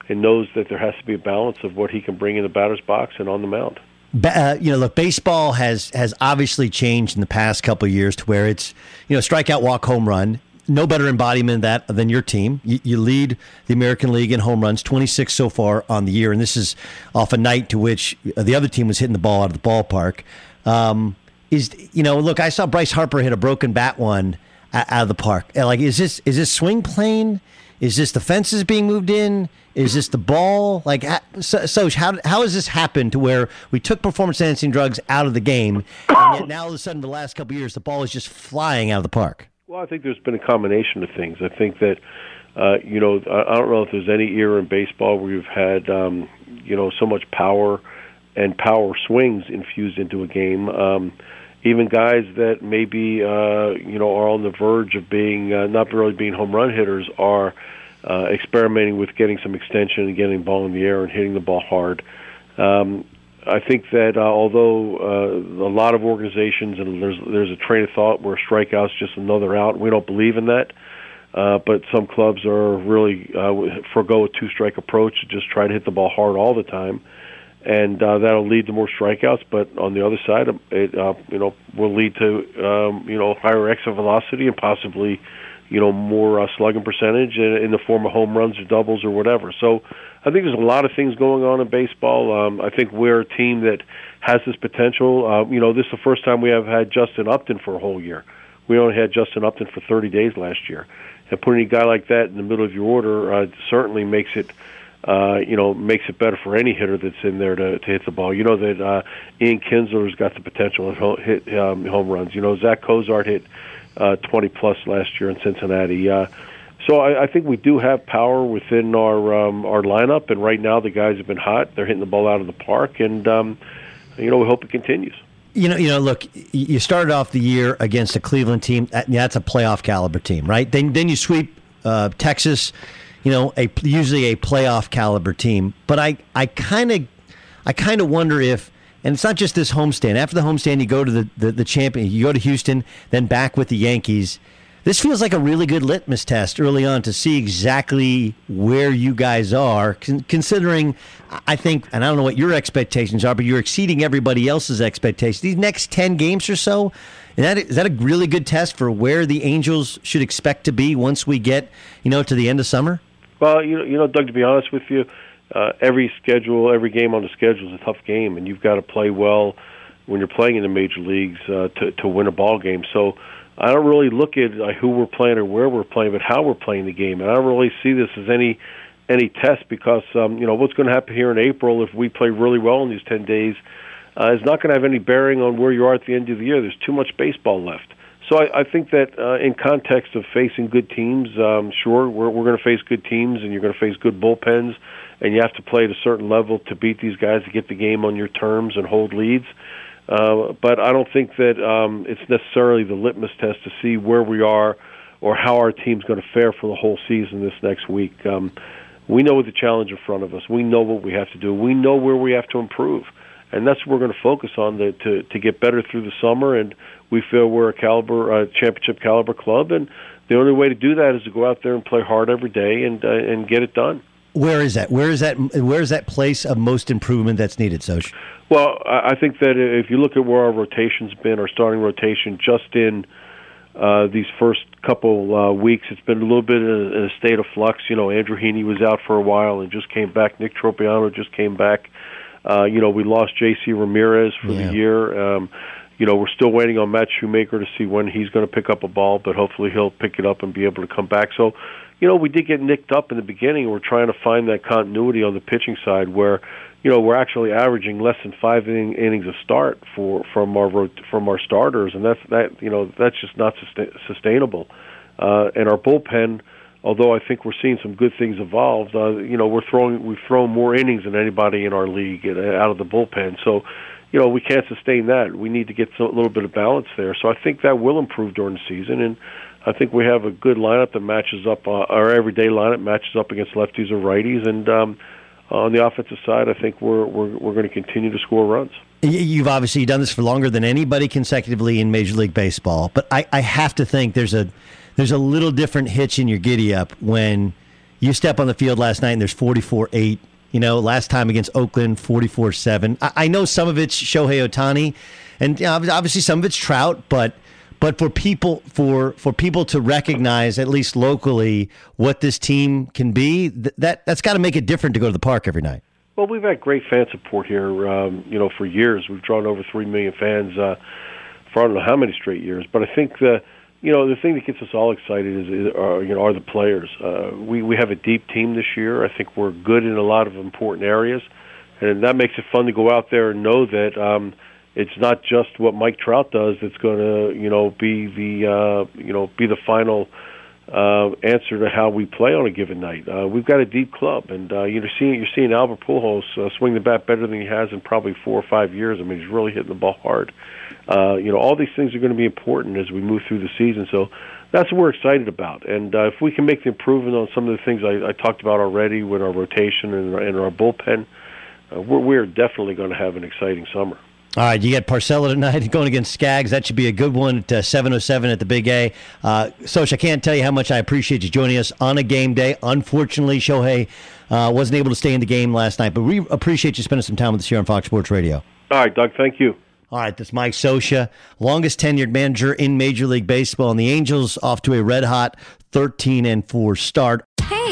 and knows that there has to be a balance of what he can bring in the batter's box and on the mound. Uh, you know, look, baseball has has obviously changed in the past couple years to where it's you know strikeout, walk, home run. No better embodiment of that than your team. You, you, lead the American League in home runs, 26 so far on the year, and this is off a night to which the other team was hitting the ball out of the ballpark. Um, is you know, look, I saw Bryce Harper hit a broken bat one out of the park. Like, is this is this swing plane? Is this the fences being moved in? Is this the ball? Like, so, so how, how has this happened to where we took performance enhancing drugs out of the game, and yet now all of a sudden, the last couple years, the ball is just flying out of the park? Well, I think there's been a combination of things. I think that, uh, you know, I don't know if there's any era in baseball where you've had, um, you know, so much power and power swings infused into a game. Um, even guys that maybe uh, you know are on the verge of being uh, not really being home run hitters are uh, experimenting with getting some extension and getting ball in the air and hitting the ball hard. Um, I think that uh, although uh, a lot of organizations and there's there's a train of thought where strikeouts just another out, we don't believe in that. Uh, but some clubs are really uh, forego a two strike approach, just try to hit the ball hard all the time, and uh, that'll lead to more strikeouts. But on the other side, it uh, you know will lead to um, you know higher exit velocity and possibly you know more uh, slugging percentage in, the form of home runs or doubles or whatever. So I think there's a lot of things going on in baseball. Um, I think we're a team that has this potential. Uh, you know, this is the first time we have had Justin Upton for a whole year. We only had Justin Upton for 30 days last year, and putting a guy like that in the middle of your order uh, certainly makes it. Uh, you know, makes it better for any hitter that's in there to, to hit the ball. You know that uh, Ian Kinsler's got the potential to hit um, home runs. You know, Zach Cozart hit uh, 20 plus last year in Cincinnati. Uh, so I, I think we do have power within our um, our lineup, and right now the guys have been hot. They're hitting the ball out of the park, and um, you know we hope it continues. You know, you know. Look, you started off the year against a Cleveland team. That's a playoff caliber team, right? Then, then you sweep uh, Texas. You know, a usually a playoff caliber team. But I, I kind of, I kind of wonder if and it's not just this homestand. After the homestand, you go to the, the, the champion, you go to Houston, then back with the Yankees. This feels like a really good litmus test early on to see exactly where you guys are, considering, I think, and I don't know what your expectations are, but you're exceeding everybody else's expectations. These next 10 games or so, is that, is that a really good test for where the Angels should expect to be once we get, you know, to the end of summer? Well, you know, you know, Doug, to be honest with you, uh, every schedule, every game on the schedule is a tough game, and you've got to play well when you're playing in the major leagues uh, to to win a ball game. So I don't really look at who we're playing or where we're playing, but how we're playing the game, and I don't really see this as any any test because um, you know what's going to happen here in April if we play really well in these ten days uh, is not going to have any bearing on where you are at the end of the year. There's too much baseball left. So I, I think that uh, in context of facing good teams, um, sure, we're, we're going to face good teams, and you're going to face good bullpens and you have to play at a certain level to beat these guys to get the game on your terms and hold leads. Uh, but I don't think that um, it's necessarily the litmus test to see where we are or how our team's going to fare for the whole season this next week. Um, we know the challenge in front of us. We know what we have to do. We know where we have to improve, and that's what we're going to focus on the, to to get better through the summer. And we feel we're a caliber, uh, championship caliber club, and the only way to do that is to go out there and play hard every day and uh, and get it done. Where is that? Where is that? Where is that place of most improvement that's needed, Sosh? Well, I think that if you look at where our rotation's been, our starting rotation, just in uh, these first couple uh, weeks. It's been a little bit in a, in a state of flux. You know, Andrew Heaney was out for a while and just came back. Nick Tropeano just came back. Uh, you know, we lost J.C. Ramirez for Yeah. the year. Um, you know, we're still waiting on Matt Shoemaker to see when he's going to pick up a ball, but hopefully he'll pick it up and be able to come back. So, you know, we did get nicked up in the beginning. We're trying to find that continuity on the pitching side where, you know, we're actually averaging less than five inning, innings a start for from our from our starters, and that's that. You know, that's just not sustain- sustainable. Uh, and our bullpen, although I think we're seeing some good things evolve, uh, you know, we're throwing we've thrown more innings than anybody in our league out of the bullpen. So, you know, we can't sustain that. We need to get a little bit of balance there. So I think that will improve during the season, and I think we have a good lineup that matches up. Uh, our everyday lineup matches up against lefties or righties, and um, on the offensive side, I think we're we're we're going to continue to score runs. You've obviously done this for longer than anybody consecutively in Major League Baseball, but I, I have to think there's a there's a little different hitch in your giddy up when you step on the field last night and there's 44 8. You know, last time against Oakland, 44 7. I, know some of it's Shohei Ohtani, and obviously some of it's Trout, but but for people for for people to recognize at least locally what this team can be, th- that that's got to make it different to go to the park every night. Well, we've had great fan support here. Um, you know, for years we've drawn over three million fans uh, for I don't know how many straight years. But I think the you know the thing that gets us all excited is, is are, you know are the players. Uh, we we have a deep team this year. I think we're good in a lot of important areas, and that makes it fun to go out there and know that. Um, it's not just what Mike Trout does that's going to, you know, be the, uh, you know, be the final uh, answer to how we play on a given night. Uh, we've got a deep club, and uh, you're seeing you're seeing Albert Pujols uh, swing the bat better than he has in probably four or five years. I mean, he's really hitting the ball hard. Uh, you know, all these things are going to be important as we move through the season. So that's what we're excited about. And uh, if we can make the improvement on some of the things I, I talked about already with our rotation and our, and our bullpen, uh, we're, we're definitely going to have an exciting summer. All right, you got Porcello tonight [laughs] going against Skaggs. That should be a good one at uh, 7.07 at the Big A. Uh, Sosh, I can't tell you how much I appreciate you joining us on a game day. Unfortunately, Shohei uh, wasn't able to stay in the game last night, but we appreciate you spending some time with us here on Fox Sports Radio. All right, Doug, thank you. All right, that's Mike Scioscia, longest tenured manager in Major League Baseball, and the Angels off to a red hot 13 and 4 start.